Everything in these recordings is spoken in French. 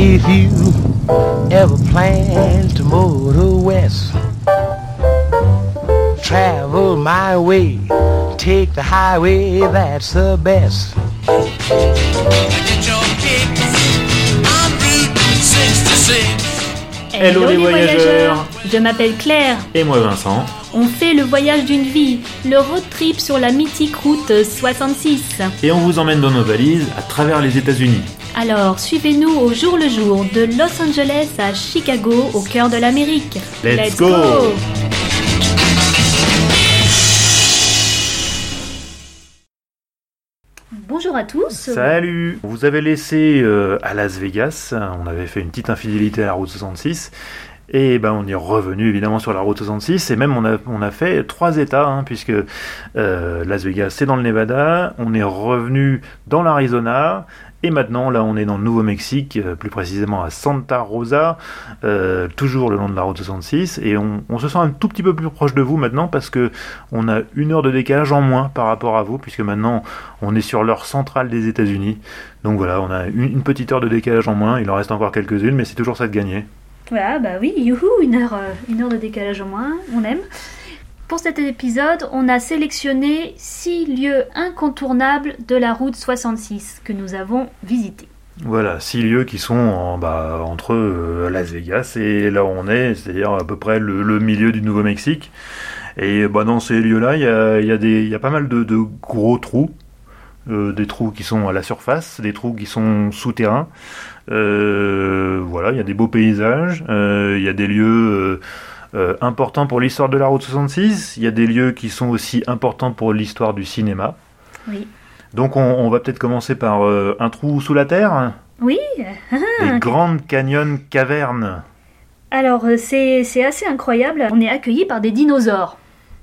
If you ever plan to motor west, travel my way, take the highway, that's the best. Hello les voyageurs Je m'appelle Claire. Et moi Vincent. On fait le voyage d'une vie, le road trip sur la mythique route 66. Et on vous emmène dans nos valises à travers les États-Unis. Alors suivez-nous au jour le jour de Los Angeles à Chicago au cœur de l'Amérique. Let's, go. Bonjour à tous. Salut On vous avait laissé euh, à Las Vegas, on avait fait une petite infidélité à la route 66, et ben on est revenu évidemment sur la route 66, et même on a, on a fait trois états, hein, puisque euh, Las Vegas c'est dans le Nevada, on est revenu dans l'Arizona, et maintenant, là, on est dans le Nouveau-Mexique, euh, plus précisément à Santa Rosa, euh, toujours le long de la route 66, et on, on, se sent un tout petit peu plus proche de vous maintenant parce que on a une heure de décalage en moins par rapport à vous, puisque maintenant on est sur l'heure centrale des États-Unis. Donc voilà, on a une, une, petite heure de décalage en moins. Il en reste encore quelques-unes, mais c'est toujours ça de gagner. Voilà, bah oui, youhou, une heure, euh, une heure de décalage en moins, on aime. Pour cet épisode, on a sélectionné 6 lieux incontournables de la route 66 que nous avons visités. Voilà, 6 lieux qui sont bah, entre euh, Las Vegas et là où on est, c'est-à-dire à peu près le, milieu du Nouveau-Mexique. Et bah, dans ces lieux-là, il y a, pas mal de, de gros trous. Euh, des trous qui sont à la surface, des trous qui sont souterrains. Euh, voilà, il y a des beaux paysages, euh, il y a des lieux euh, importants pour l'histoire de la route 66. Il y a des lieux qui sont aussi importants pour l'histoire du cinéma. Oui. Donc on, on va peut-être commencer par euh, un trou sous la terre. Oui. Les grandes canyons cavernes. Alors c'est assez incroyable. On est accueilli par des dinosaures.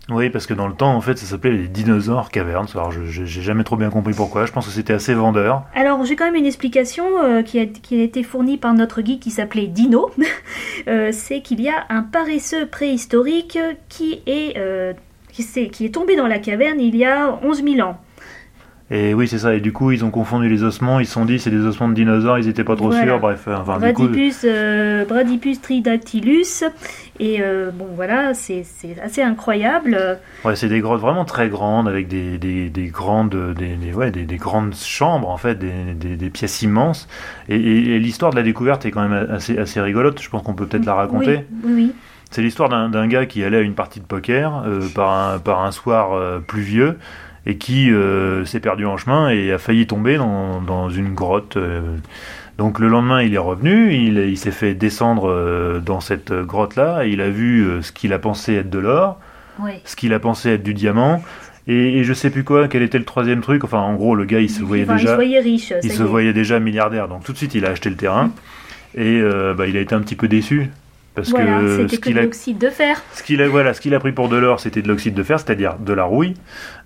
Oui, parce que dans le temps, en fait, ça s'appelait les dinosaures cavernes. Alors, je j'ai jamais trop bien compris pourquoi. Je pense que c'était assez vendeur. Alors, j'ai quand même une explication euh, qui, a, qui, a, été fournie par notre guide qui s'appelait Dino. euh, c'est qu'il y a un paresseux préhistorique qui est, euh, qui, est, qui est tombé dans la caverne il y a 11 000 ans. Et oui, c'est ça. Et du coup, ils ont confondu les ossements. Ils se sont dit c'est des ossements de dinosaures. Ils étaient pas trop voilà. sûrs. Bref, enfin, Bradipus, du coup... euh, Bradipus tridactylus. Et euh, bon, voilà, c'est assez incroyable. Ouais, c'est des grottes vraiment très grandes avec des, des, des grandes, des, des, ouais, des, des, grandes chambres en fait, des, pièces immenses. Et, et, et l'histoire de la découverte est quand même assez, assez rigolote. Je pense qu'on peut peut-être la raconter. Oui, oui. C'est l'histoire d'un gars qui allait à une partie de poker euh, par, un, par un soir euh, pluvieux et qui euh, s'est perdu en chemin et a failli tomber dans, dans une grotte. Euh. Donc le lendemain, il est revenu, il, il s'est fait descendre euh, dans cette grotte-là, et il a vu ce qu'il a pensé être de l'or, oui. ce qu'il a pensé être du diamant, et, et, je sais plus quoi, quel était le troisième truc. Enfin, en gros, le gars, il se voyait enfin, déjà, il se voyait riche, il se voyait déjà milliardaire. Donc tout de suite, il a acheté le terrain, et euh, bah, il a été un petit peu déçu. Parce voilà, que c'était que de l'oxyde de fer. Ce qu'il a, voilà, ce qu'il a pris pour de l'or, c'était de l'oxyde de fer, c'est-à-dire de la rouille.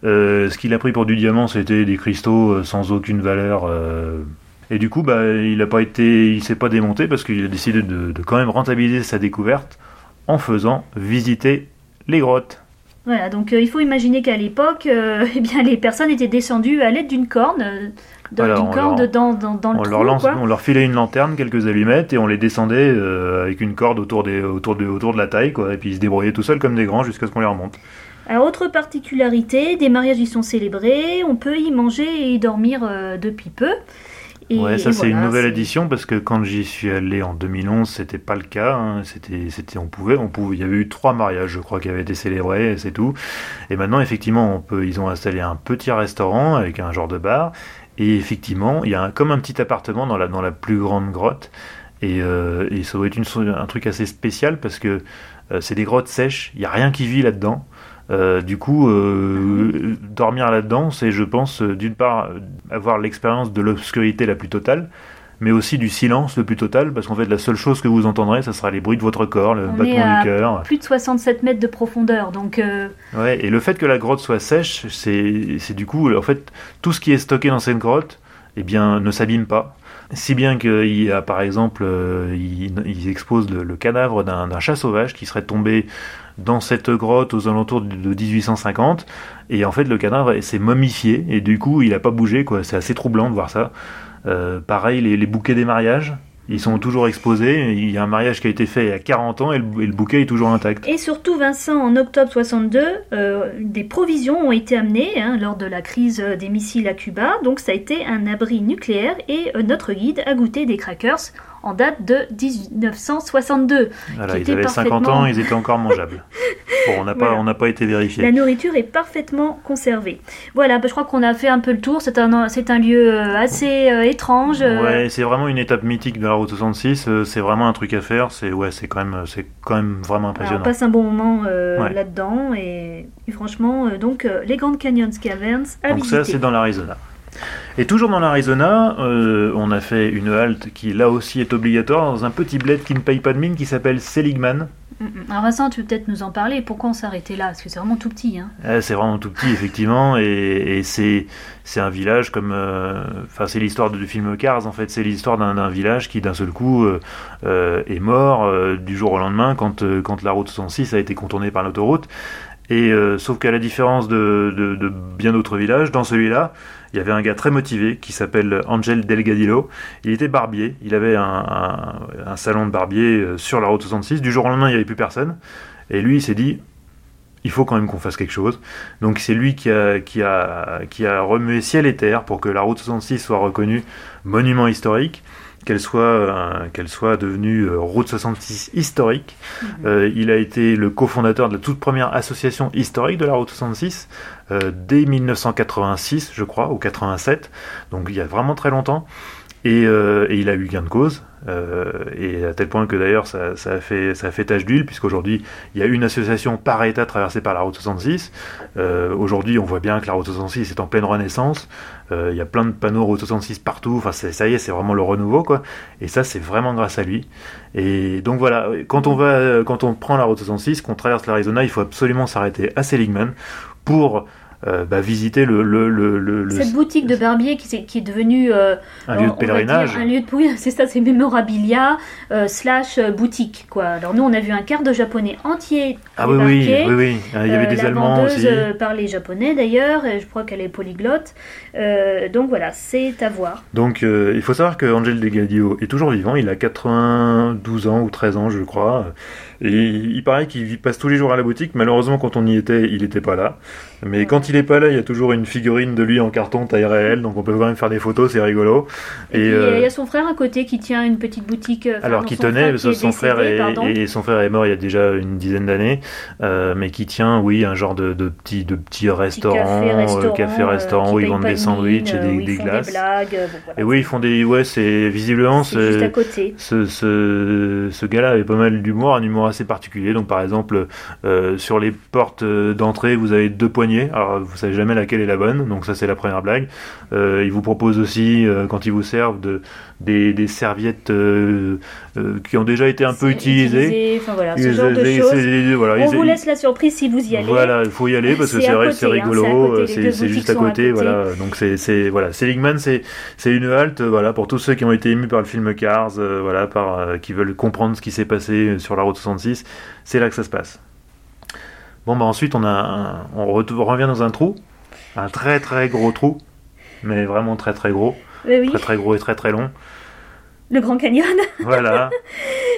Euh, ce qu'il a pris pour du diamant, c'était des cristaux euh, sans aucune valeur. Euh... Et du coup, bah, il a pas été, il s'est pas démonté parce qu'il a décidé de, de, quand même rentabiliser sa découverte en faisant visiter les grottes. Voilà, donc euh, il faut imaginer qu'à l'époque, eh bien, les personnes étaient descendues à l'aide d'une corne dans voilà, une corde leur, dans, dans, dans, le on trou, leur lance, quoi. on leur filait une lanterne, quelques allumettes et on les descendait euh, avec une corde autour, des, autour, de, autour de la taille, quoi, et puis ils se débrouillaient tout seuls comme des grands jusqu'à ce qu'on les remonte. Alors, autre particularité, des mariages y sont célébrés, on peut y manger et y dormir euh, depuis peu. Et, ouais, ça c'est voilà, une nouvelle édition parce que quand j'y suis allé en 2011, c'était pas le cas. Hein. C'était, c'était, on pouvait, on pouvait. Il y avait eu trois mariages, je crois, qui avaient été célébrés, c'est tout. Et maintenant, effectivement, on peut. Ils ont installé un petit restaurant avec un genre de bar. Et effectivement, il y a un, comme un petit appartement dans la, dans la plus grande grotte. Et, euh, et ça doit être une, un truc assez spécial parce que euh, c'est des grottes sèches, il n'y a rien qui vit là-dedans. Euh, du coup, euh, dormir là-dedans, c'est, je pense, d'une part, avoir l'expérience de l'obscurité la plus totale, mais aussi du silence le plus total, parce qu'en fait, la seule chose que vous entendrez, ça sera les bruits de votre corps, le On battement du cœur. Plus de 67 mètres de profondeur, donc. Euh... Ouais, et le fait que la grotte soit sèche, c'est, du coup, en fait, tout ce qui est stocké dans cette grotte, eh bien, ne s'abîme pas. Si bien qu'il y a, par exemple, euh, ils, exposent le, le cadavre d'un chat sauvage qui serait tombé dans cette grotte aux alentours de 1850 et en fait le cadavre s'est momifié et du coup il n'a pas bougé quoi c'est assez troublant de voir ça euh, pareil les, bouquets des mariages Ils sont toujours exposés. Il y a un mariage qui a été fait il y a 40 ans et le, et le bouquet est toujours intact. Et surtout, Vincent, en octobre 62, euh, des provisions ont été amenées hein, lors de la crise des missiles à Cuba. Donc ça a été un abri nucléaire et euh, notre guide a goûté des crackers en date de 1962. Voilà, qui ils avaient 50 parfaitement- ans, ils étaient encore mangeables. Bon, on n'a pas, Voilà. pas été vérifié. La nourriture est parfaitement conservée. Voilà, bah, je crois qu'on a fait un peu le tour. C'est un, un lieu euh, assez euh, étrange. euh, Ouais, c'est vraiment une étape mythique de la route 66. euh, C'est vraiment un truc à faire. C'est ouais, quand même, quand même vraiment alors, on impressionnant. passe un bon moment euh, Ouais. là-dedans et, et franchement, donc les Grand Canyons Caverns à Donc ça, visiter. c'est dans l'Arizona. Et toujours dans l'Arizona, euh, on a fait une halte qui là aussi est obligatoire dans un petit bled qui ne paye pas de mine qui s'appelle Seligman. Mm, mm. Alors Vincent, tu peux peut-être nous en parler. Pourquoi on s'est arrêté là? Parce que c'est vraiment tout petit. Hein. Euh, c'est vraiment tout petit effectivement et, et c'est c'est un village comme euh, enfin c'est l'histoire du film Cars en fait c'est l'histoire d'un d'un village qui d'un seul coup euh, est mort du jour au lendemain quand quand la route 66 a été contournée par l'autoroute et euh, sauf qu'à la différence de, bien d'autres villages dans celui-là il y avait un gars très motivé qui s'appelle Angel Delgadillo. Il était barbier. Il avait un, salon de barbier euh, sur la route 66. Du jour au lendemain, il n'y avait plus personne. Et lui, il s'est dit, il faut quand même qu'on fasse quelque chose. Donc c'est lui qui a remué ciel et terre pour que la route 66 soit reconnue monument historique, qu'elle soit, euh, qu'elle soit devenue euh, route 66 historique. Euh, il a été le cofondateur de la toute première association historique de la route 66 euh, dès 1986, je crois, ou 87, donc il y a vraiment très longtemps. Et, euh, et il a eu gain de cause, et à tel point que d'ailleurs ça, a fait, ça fait tache d'huile, puisqu'aujourd'hui il y a une association par État traversée par la route 66. Euh, aujourd'hui on voit bien que la route 66 est en pleine renaissance, Euh, il y a plein de panneaux route 66 partout, enfin ça y est, c'est vraiment le renouveau, quoi. Et ça c'est vraiment grâce à lui. Et donc voilà, quand on, va, quand on prend la route 66, qu'on traverse l'Arizona, il faut absolument s'arrêter à Seligman pour euh, bah, visiter le, le, le, le- le- Cette boutique de barbier qui, est devenue euh, un lieu de pèlerinage. dire un lieu de oui, c'est ça, c'est mémorabilia euh, slash boutique quoi. Alors nous on a vu un quart de japonais entier Ah oui, oui, oui, oui. Ah, Il y avait des la Allemands aussi. parlait japonais d'ailleurs, et je crois qu'elle est polyglotte. Donc voilà, c'est à voir. Donc il faut savoir que Angel Degadio est toujours vivant, il a 92 ans ou 13 ans je crois. Et il paraît qu'il passe tous les jours à la boutique, malheureusement quand on y était, il n'était pas là. Mais quand il est pas là, il y a toujours une figurine de lui en carton taille réelle, donc on peut quand même faire des photos, c'est rigolo. Et, puis, euh, il y a son frère à côté qui tient une petite boutique. euh, enfin, alors qui tenait, frère son frère décédé, est, pardon. et son frère est mort il y a déjà une dizaine d'années, euh, mais qui tient, oui, un genre de, de petit, de petit restaurant, café, euh, restaurant, café, restaurant où ils vendent des de sandwichs et des, glaces. Des blagues, bon, voilà. Et oui, ils font des, ouais, c'est visiblement c'est juste à côté. ce, ce, ce gars-là avait pas mal d'humour, un humour assez particulier. Donc, par exemple, euh, sur les portes euh, d'entrée, vous avez deux poignées. Alors, vous savez jamais laquelle est la bonne. Donc, ça, c'est la première blague. Euh, il vous propose aussi, quand ils vous servent, de, des, des serviettes euh, euh, qui ont déjà été un peu utilisées. utilisé, voilà, ce genre de choses. voilà, On vous laisse la surprise si vous y allez. Voilà, il faut y aller parce que C'est vrai, hein, rigolo, euh, c'est c'est juste à côté, voilà. Donc c'est voilà, Seligman, c'est une halte, euh, voilà, pour tous ceux qui ont été émus par le film Cars, euh, voilà, par euh, qui veulent comprendre ce qui s'est passé sur la route 66, c'est là que ça se passe. Bon bah ensuite on a un- on re- revient dans un trou, un très très gros trou, mais vraiment très très gros, Oui, oui, très très gros et très très long. le Grand Canyon. Voilà.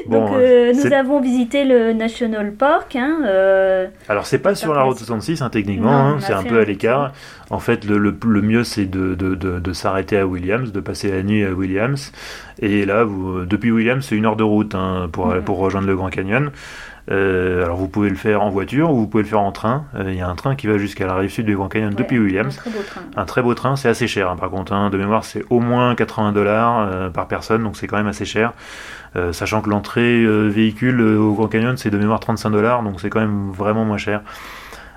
Donc Bon, euh, nous avons visité le National Park. Hein, euh, Alors c'est pas sur la route 66 hein, techniquement, hein, c'est un peu un à l'écart. En fait le, le, le mieux c'est de, de, de, de s'arrêter à Williams, de passer la nuit à Williams. Et là, vous, depuis Williams c'est une heure de route hein, pour, Mhm. pour rejoindre le Grand Canyon. Euh, alors vous pouvez le faire en voiture ou vous pouvez le faire en train. Euh, Il y a un train qui va jusqu'à la rive sud du Grand Canyon depuis Williams. Un très beau train. Un très beau train, c'est assez cher hein, par contre. hein. de mémoire, c'est au moins 80 dollars euh, par personne, donc c'est quand même assez cher. Sachant que l'entrée véhicule au Grand Canyon, c'est de mémoire 35 dollars, donc c'est quand même vraiment moins cher.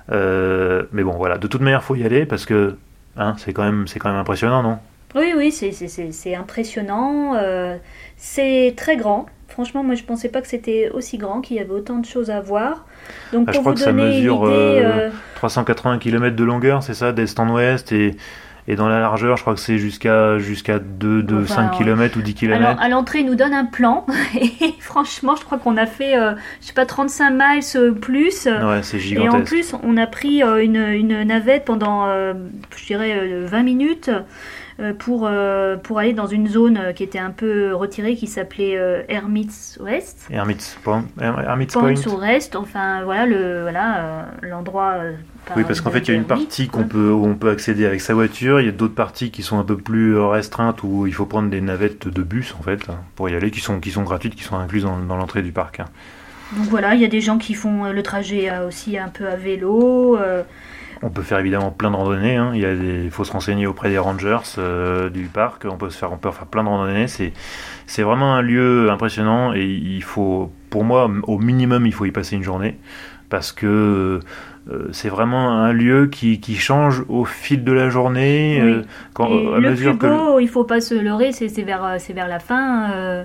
Mais bon, voilà, de toute manière, faut y aller parce que hein, c'est quand même, c'est quand même impressionnant, non? Oui, oui, c'est- impressionnant. c'est très grand. Franchement, moi, je pensais pas que c'était aussi grand, qu'il y avait autant de choses à voir. Donc, Ah, je pour crois vous que ça donner mesure, une idée, euh, euh, 380 km de longueur, c'est ça, d'est en ouest, et, Et dans la largeur, je crois que c'est jusqu'à jusqu'à 2, 2 Enfin, 5 km ou 10 km. Alors, à l'entrée, ils nous donnent un plan. Et franchement, je crois qu'on a fait, euh, je sais pas, 35 miles euh, plus. Ouais, c'est Et en gigantesque. plus, on a pris euh, une, une navette pendant, euh, je dirais, euh, 20 minutes pour, euh, pour aller dans une zone qui était un peu retirée, qui s'appelait euh, Hermit's West. Hermit's Point. Her- Hermit's Point Point. reste, enfin voilà le voilà euh, l'endroit. Oui, parce qu'en fait, il y a une partie qu'on peut, où on peut accéder avec sa voiture. Il y a d'autres parties qui sont un peu plus euh, restreintes où il faut prendre des navettes de bus en fait hein, pour y aller, qui sont qui sont gratuites, qui sont incluses dans, dans l'entrée du parc. hein. Donc voilà, il y a des gens qui font euh, le trajet euh, aussi un peu à vélo. On peut faire évidemment plein de randonnées. hein. Il y a des, il faut se renseigner auprès des rangers euh, du parc. On peut se faire, on peut faire plein de randonnées. C'est, c'est vraiment un lieu impressionnant et il faut, pour moi, au minimum, il faut y passer une journée parce que euh, c'est vraiment un lieu qui, qui change au fil de la journée. Oui. euh, quand, à le mesure plus que beau, il faut pas se leurrer, c'est vers, euh, vers la fin, euh,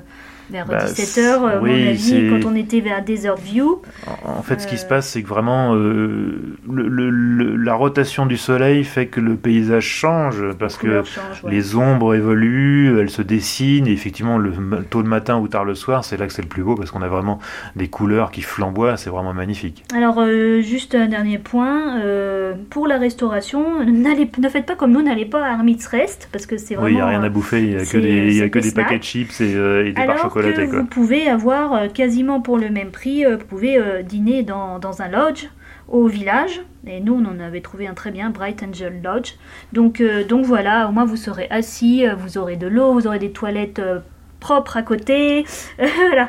vers Bah, 17h, à oui, mon avis, c'est- quand on était vers Desert View. En fait, ce qui Euh. se passe, c'est que vraiment, euh, le- le- le- la rotation du soleil fait que le paysage change, parce que ouais. les ombres évoluent, elles se dessinent, et effectivement, le, tôt le matin ou tard le soir, c'est là que c'est le plus beau, parce qu'on a vraiment des couleurs qui flamboient, c'est vraiment magnifique. Alors, euh, juste un dernier point, euh, pour la restauration, ne faites pas comme nous, n'allez pas à Hermit's Rest, parce que c'est vraiment... oui, il n'y a rien à bouffer, il n'y a que des, y a c'est que des des paquets de chips et, euh, et des barres Alors chocolatées. Que Quoi. vous pouvez avoir euh, quasiment pour le même prix, euh, vous pouvez euh, dîner dans, dans un lodge au village. Et nous, on en avait trouvé un très bien, Bright Angel Lodge. Donc, euh, donc voilà, au moins vous serez assis, vous aurez de l'eau, vous aurez des toilettes euh, propres à côté. voilà.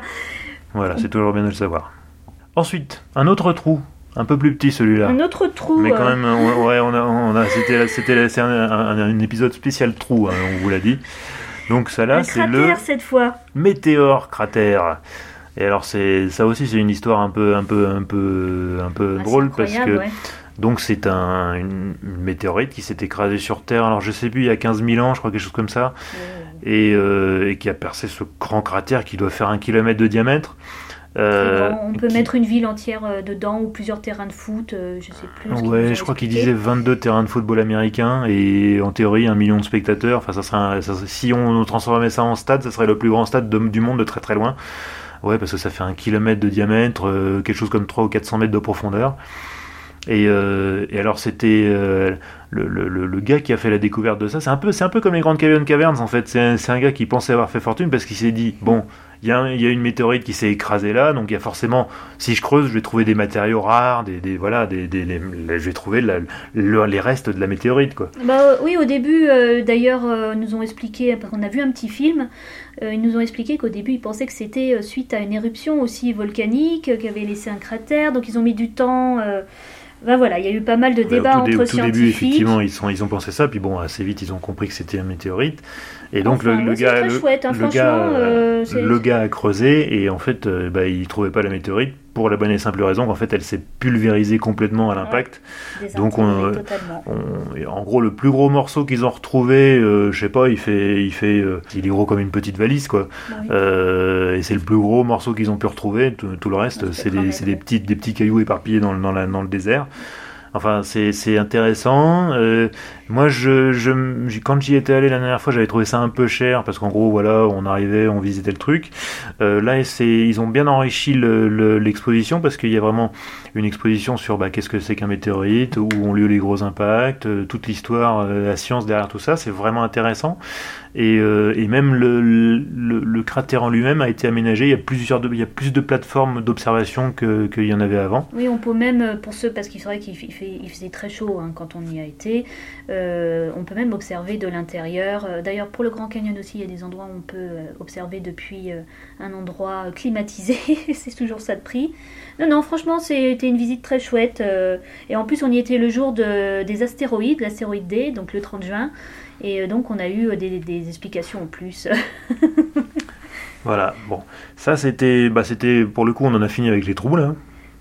Voilà, c'est toujours bien de le savoir. Ensuite, un autre trou, un peu plus petit celui-là. Un autre trou. Mais quand euh, même, on, ouais, on a, on a, c'était, c'était, c'est un, un- un épisode spécial trou, hein, on vous l'a dit. Donc ça là, c'est le cette fois. météore cratère. Et alors c'est ça aussi, c'est une histoire un peu, un peu, un peu, un peu Ah, drôle parce que ouais. donc c'est un, une, une météorite qui s'est écrasée sur Terre. Alors je sais plus, il y a 15 000 ans, je crois quelque chose comme ça, et, euh, et qui a percé ce grand cratère qui doit faire un kilomètre de diamètre. Euh, on peut qui- mettre une ville entière euh, dedans ou plusieurs terrains de foot, euh, je sais plus. Ouais, je crois qu'il disait 22 terrains de football américains et en théorie un million de spectateurs. Enfin, ça serait un- ça si on transformait ça en stade, ça serait le plus grand stade de- du monde de très très loin. Ouais, parce que ça fait un kilomètre de diamètre, euh, quelque chose comme 300 ou 400 mètres de profondeur. Et, euh, et alors c'était euh, le, le- le- le gars qui a fait la découverte de ça. C'est un peu, c'est un peu comme les grandes Caverns en fait. C'est un, c'est un gars qui pensait avoir fait fortune parce qu'il s'est dit bon, il y, a y une météorite qui s'est écrasée là, donc il y a forcément, si je creuse, je vais trouver des matériaux rares, des, des- voilà, des, des- les- les- je vais trouver la- le- les restes de la météorite quoi. Bah oui, au début, euh, d'ailleurs, euh, nous ont expliqué, parce qu'on a vu un petit film, euh, ils nous ont expliqué qu'au début, ils pensaient que c'était euh, suite à une éruption aussi volcanique, qui avait laissé un cratère, donc ils ont mis du temps. ben voilà, il y a eu pas mal de débats au tout, dé- entre au tout début, effectivement, ils, sont, ils ont pensé ça, puis bon, assez vite, ils ont compris que c'était un météorite. Et donc, Enfin, le, le ouais, c'est gars, le, chouette, hein, le gars, euh, c'est- le gars a creusé, et en fait, euh, bah, il trouvait pas la météorite pour la bonne et simple raison qu'en fait, elle s'est pulvérisée complètement à l'impact. Donc, on, euh. On- en gros, le plus gros morceau qu'ils ont retrouvé, euh, je sais pas, il fait, il fait, euh, il est gros comme une petite valise, quoi. Bah. Euh, et c'est le plus gros morceau qu'ils ont pu retrouver. Tout, tout le reste, Ouais, c'est des, des petits, des petits cailloux éparpillés dans, le- dans, la- dans le désert. Enfin, c'est c'est intéressant. Euh, moi, je, quand j'y étais allé la dernière fois, j'avais trouvé ça un peu cher parce qu'en gros, voilà, on arrivait, on visitait le truc. Euh, là, c'est, ils ont bien enrichi le- le- l'exposition parce qu'il y a vraiment une exposition sur bah, qu'est-ce que c'est qu'un météorite, où ont lieu les gros impacts, euh, toute l'histoire, euh, la science derrière tout ça. C'est vraiment intéressant. Et, même le, cratère en lui-même a été aménagé. Il y a plusieurs, il y a plus de plateformes d'observation que- qu'il y en avait avant. Oui, on peut même, pour ceux, parce qu'il faudrait qu'il fait- il, fait- il faisait très chaud hein, quand on y a été, on peut même observer de l'intérieur. Euh, D'ailleurs, pour le Grand Canyon aussi, il y a des endroits où on peut euh, observer depuis euh, un endroit climatisé. c'est toujours ça de prix. Non, non, franchement, c'était une visite très chouette. euh, et en plus, on y était le jour de- des astéroïdes, l'astéroïde D, donc le 30 juin. Et euh, donc, on a eu euh, des, des explications en plus. Voilà, bon. Ça, c'était, bah, c'était, pour le coup, on en a fini avec les trous, là.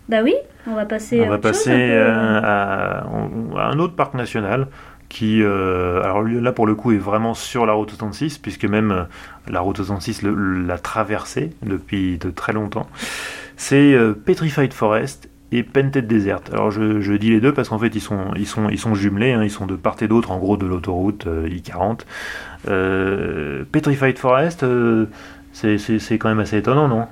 bah oui, on va passer On à va chose, passer euh, à un autre parc national qui, euh, alors là pour le coup, est vraiment sur la route 66, puisque même euh, la route 66 le- l'a traversée depuis de très longtemps. C'est euh, Petrified Forest et Painted Desert. Alors je, dis les deux parce qu'en fait ils sont, ils sont, ils sont jumelés, hein. ils sont de part et d'autre en gros de l'autoroute I-40. Petrified Forest, c'est quand même assez étonnant, non?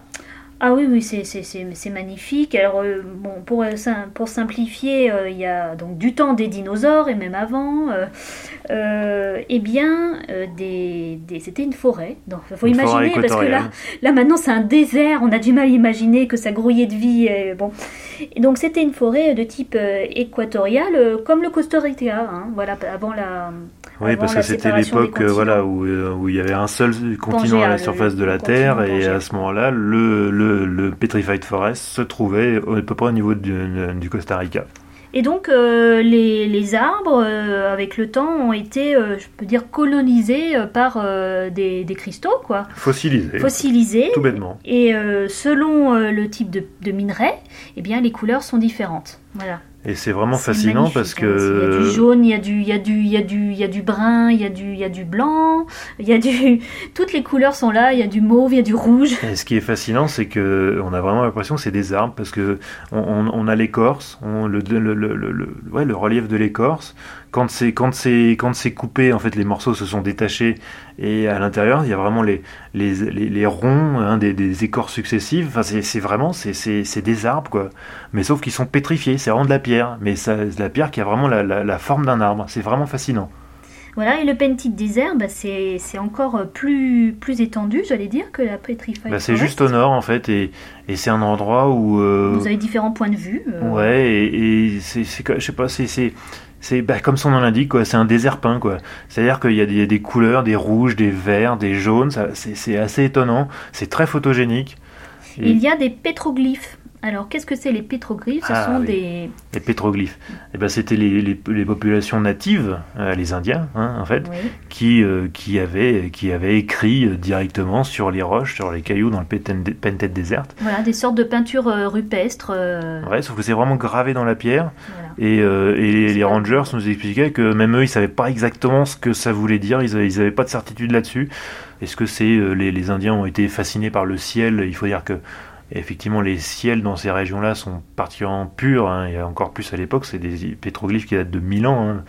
Ah oui, oui, c'est magnifique. Alors, euh, bon, pour, euh, pour simplifier, euh, il y a donc du temps des dinosaures et même avant. eh bien, des, c'était une forêt. Il faut imaginer, parce que là, là maintenant c'est un désert, on a du mal à imaginer que ça grouillait de vie. Et, bon. donc, c'était une forêt de type équatorial, comme le Costa Rica, hein, voilà, avant la, oui, parce que c'était l'époque voilà, où, où, il y avait un seul continent à la surface de la Terre, et à ce moment-là, le, le, le, Petrified Forest se trouvait à peu près au niveau du, du Costa Rica. Et donc euh, les, les, arbres, euh, avec le temps, ont été, euh, je peux dire, colonisés par des, des, cristaux, quoi. Fossilisés. Fossilisés. Tout bêtement. Et selon le type de, de minerai, eh bien, les couleurs sont différentes. Voilà. Et c'est vraiment fascinant parce que. Hein. Il y a du jaune, il y a du, il y a du, il y a du, il y a du brun, il y a du, il y a du blanc, il y a du. Toutes les couleurs sont là, il y a du mauve, il y a du rouge. Et ce qui est fascinant, c'est que on a vraiment l'impression que c'est des arbres parce que on, on, a l'écorce, le, le, le, le, ouais, le relief de l'écorce, quand c'est quand c'est quand c'est coupé, en fait, les morceaux se sont détachés et à l'intérieur, il y a vraiment les les, les, ronds hein, des, écorces successives. Enfin, c'est vraiment c'est des arbres quoi. Mais sauf qu'ils sont pétrifiés, c'est vraiment de la pierre, mais ça, la pierre qui a vraiment la, forme d'un arbre. C'est vraiment fascinant. Voilà, et le Pentit Desert, bah, c'est encore plus, plus étendu, j'allais dire, que la Petrified bah, C'est juste au nord, en fait, et, et c'est un endroit où... Euh, Vous avez différents points de vue. Euh. Ouais, et, et c'est, je sais pas, c'est c'est bah, comme son nom l'indique, c'est un désert peint. Quoi. C'est-à-dire qu'il y a des, des, couleurs, des rouges, des verts, des jaunes, c'est, assez étonnant, c'est très photogénique. Il y a des pétroglyphes. Alors, qu'est-ce que c'est les pétroglyphes? Ce ah sont des... Les pétroglyphes. Eh ben, C'était les, les, les, populations natives, euh, les Indiens, hein, en fait, qui, euh, qui, avaient, qui avaient écrit euh, directement sur les roches, sur les cailloux dans le Pentet Desert. Voilà, des sortes de peintures rupestres. Ouais, sauf que c'est vraiment gravé dans la pierre. Et, et les, rangers nous expliquaient que même eux, ils savaient pas exactement ce que ça voulait dire, ils n'avaient pas de certitude là-dessus. Est-ce que c'est les, les Indiens ont été fascinés par le ciel? Il faut dire que effectivement, les ciels dans ces régions-là sont particulièrement purs, hein, et encore plus à l'époque, c'est des pétroglyphes qui datent de 1000 ans. Hein.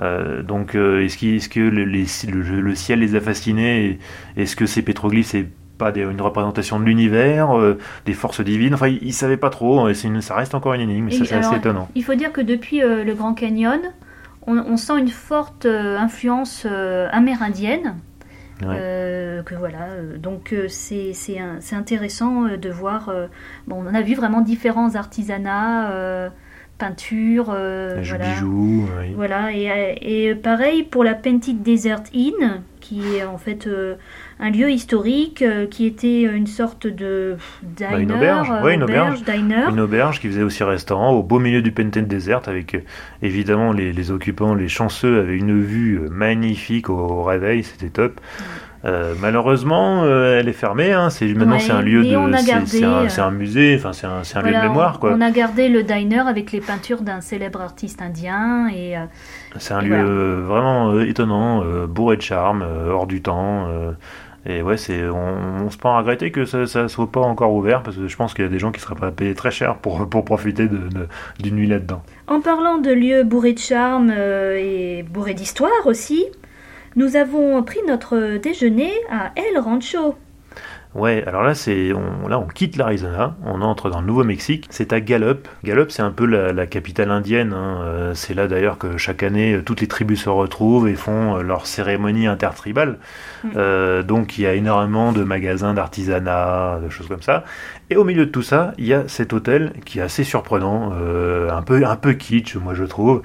Euh, donc, euh, est-ce, que le, le, ciel les a fascinés Est-ce que ces pétroglyphes, c'est pas une représentation de l'univers, euh, des forces divines? Enfin, ils ne savaient pas trop, et ça reste encore une énigme, ça c'est assez étonnant. Il faut dire que depuis le Grand Canyon, on sent une forte influence amérindienne. Euh, que voilà, euh, donc euh, c'est intéressant de voir. bon, on a vu vraiment différents artisanats peinture, voilà. bijoux. Voilà, et, et, pareil pour la Painted Desert Inn, qui est en fait un lieu historique euh, qui était une sorte de diner, bah, une auberge, euh, une auberge, une auberge qui faisait aussi restaurant au beau milieu du Pentent Desert avec euh, évidemment les, occupants, les chanceux avaient une vue magnifique au, réveil, c'était top. Malheureusement, elle est fermée. Hein. C'est maintenant c'est un lieu de, c'est un, musée. Enfin, c'est un, un lieu de mémoire. Quoi. On a gardé le diner avec les peintures d'un célèbre artiste indien et. c'est un lieu vraiment étonnant, bourré de charme, hors du temps. Et ouais, c'est, on, se peut regretter que ça ne soit pas encore ouvert parce que je pense qu'il y a des gens qui seraient pas à payer très cher pour, pour profiter d'une nuit là-dedans. En parlant de lieux bourrés de charme euh, et bourrés d'histoire aussi, nous avons pris notre déjeuner à El Rancho. Ouais, alors là, c'est, on, là, on quitte l'Arizona, on entre dans le Nouveau-Mexique. C'est à Gallup. Gallup, c'est un peu la, capitale indienne. Hein. Euh, c'est là d'ailleurs que chaque année, euh, toutes les tribus se retrouvent et font euh, leur cérémonie intertribale. Mm. donc, il y a énormément de magasins d'artisanat, de choses comme ça. Et au milieu de tout ça, il y a cet hôtel qui est assez surprenant, un peu un peu kitsch, moi je trouve.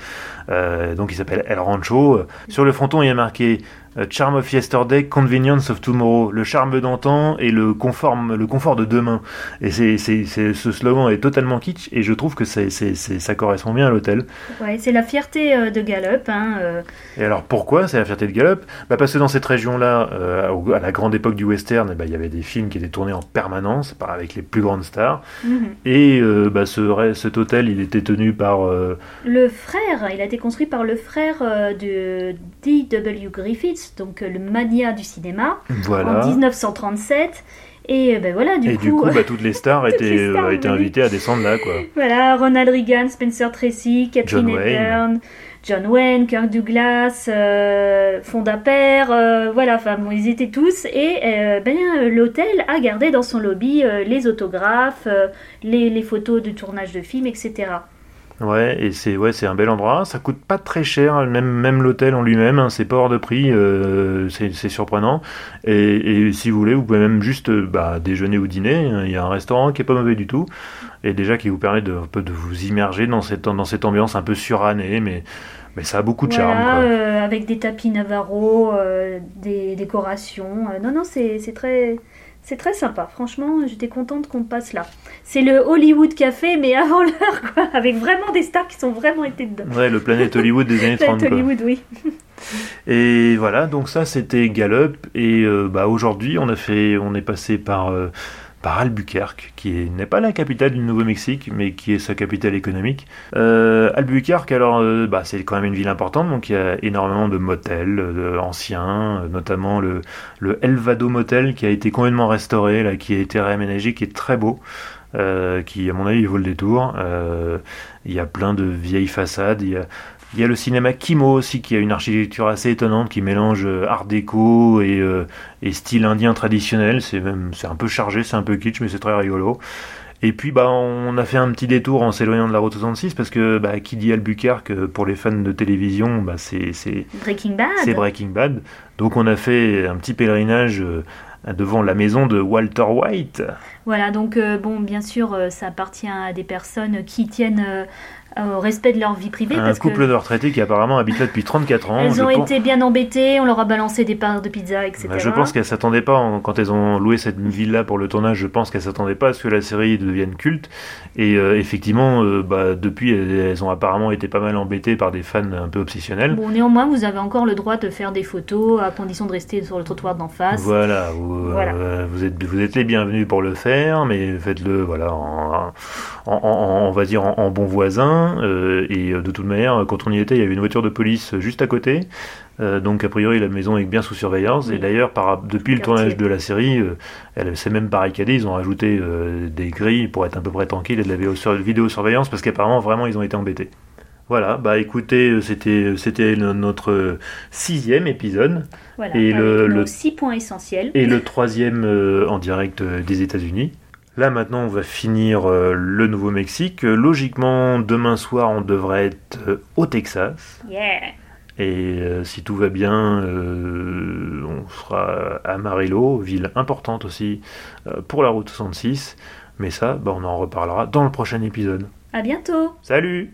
donc, il s'appelle El Rancho. Sur le fronton, il y a marqué Charm of Yesterday, Convenience of Tomorrow, le charme d'antan et le confort, le confort de demain. Et c'est, ce slogan est totalement kitsch et je trouve que c'est, ça correspond bien à l'hôtel. Ouais, c'est la fierté euh, de Gallup. Hein, euh. Et alors pourquoi c'est la fierté de Gallup? Bah Parce que dans cette région-là, à la grande époque du western, eh ben, il y avait des films qui étaient tournés en permanence avec les plus grandes stars. Mhm. Et bah, ce, cet hôtel, il était tenu par... Le frère, il a été construit par le frère de D.W. Griffiths donc euh, le mania du cinéma, en 1937. Et ben voilà, du et coup. du coup, bah, toutes les stars toutes étaient, les stars euh, étaient venaient. invitées à descendre là, quoi. Voilà, Ronald Reagan, Spencer Tracy, Catherine. Hepburn, John Wayne, Kirk Douglas, euh, Fonda Père, euh, voilà, enfin bon, ils étaient tous. Et euh, ben, euh, l'hôtel a gardé dans son lobby euh, les autographes, euh, les, les photos de tournage de films, etc. Ouais, et c'est ouais, c'est un bel endroit. Ça coûte pas très cher, même même l'hôtel en lui-même, hein, c'est pas hors de prix. euh, c'est surprenant. Et, et si vous voulez, vous pouvez même juste euh, bah, déjeuner ou dîner. Il y a un restaurant qui est pas mauvais du tout, et déjà qui vous permet de un peu de vous immerger dans cette dans cette ambiance un peu surannée, mais mais ça a beaucoup de charme. Quoi. euh, avec des tapis Navarro, euh, des décorations. Non, non, c'est c'est très, c'est très sympa. Franchement, j'étais contente qu'on passe là. C'est le Hollywood Café, mais avant l'heure, quoi. Avec vraiment des stars qui sont vraiment été dedans. Ouais, le planète Hollywood des années 30. Planet quoi. Hollywood, oui. Et voilà, donc ça c'était Gallup. Et euh, bah, aujourd'hui, on a fait, on est passé par, euh, par Albuquerque, qui est- n'est pas la capitale du Nouveau-Mexique, mais qui est sa capitale économique. Euh, Albuquerque, alors, euh, bah, c'est quand même une ville importante, donc il y a énormément de motels euh, anciens, notamment le, le Elvado Motel qui a été complètement restauré, là, qui a été réaménagé, qui est très beau. qui à mon avis vaut le détour. Il y a plein de vieilles façades. Il y a, il y a le cinéma Kimo aussi qui a une architecture assez étonnante qui mélange euh, art déco et, euh, et style indien traditionnel. C'est même c'est un peu chargé, c'est un peu kitsch, mais c'est très rigolo. Et puis bah on a fait un petit détour en s'éloignant de la route 66 parce que bah, qui dit Albuquerque euh, pour les fans de télévision, bah, c'est c'est Breaking Bad. c'est Breaking Bad. Donc on a fait un petit pèlerinage devant la maison de Walter White. Voilà, donc euh, bon, bien sûr, euh, ça appartient à des personnes qui tiennent euh, au respect de leur vie privée Un parce couple que de retraités qui apparemment habite là depuis 34 ans. elles ont pense- été bien embêtées, on leur a balancé des parts de pizza, etc. Bah, je pense qu'elles s'attendaient pas, en- quand elles ont loué cette villa pour le tournage, je pense qu'elles s'attendaient pas à ce que la série devienne culte. Et effectivement, bah, depuis, elles, elles ont apparemment été pas mal embêtées par des fans un peu obsessionnels. Bon, néanmoins, vous avez encore le droit de faire des photos à condition de rester sur le trottoir d'en face. Voilà, vous, Voilà. euh, vous, êtes, vous êtes les bienvenus pour le faire, mais faites-le, voilà, en, en- en- on va dire en, en bon voisin. euh, et euh, de toute manière, quand on y était, il y avait une voiture de police juste à côté. Euh, donc a priori la maison est bien sous surveillance et d'ailleurs depuis le tournage de la série euh, elle s'est même barricadée ils ont rajouté euh, des grilles pour être à peu près tranquille et de la vidéo- sur- vidéosurveillance parce qu'apparemment vraiment ils ont été embêtés voilà bah écoutez euh, c'était c'était le- notre euh, sixième épisode Voilà, Et avec le- nos le- six points essentiels. et le troisième euh, en direct euh, des États-Unis. Là maintenant, on va finir euh, le Nouveau-Mexique. Euh, logiquement, demain soir, on devrait être euh, au Texas. Yeah. Et euh, si tout va bien, euh, on sera à Amarillo, ville importante aussi euh, pour la route 66. Mais ça, bah, on en reparlera dans le prochain épisode. À bientôt. Salut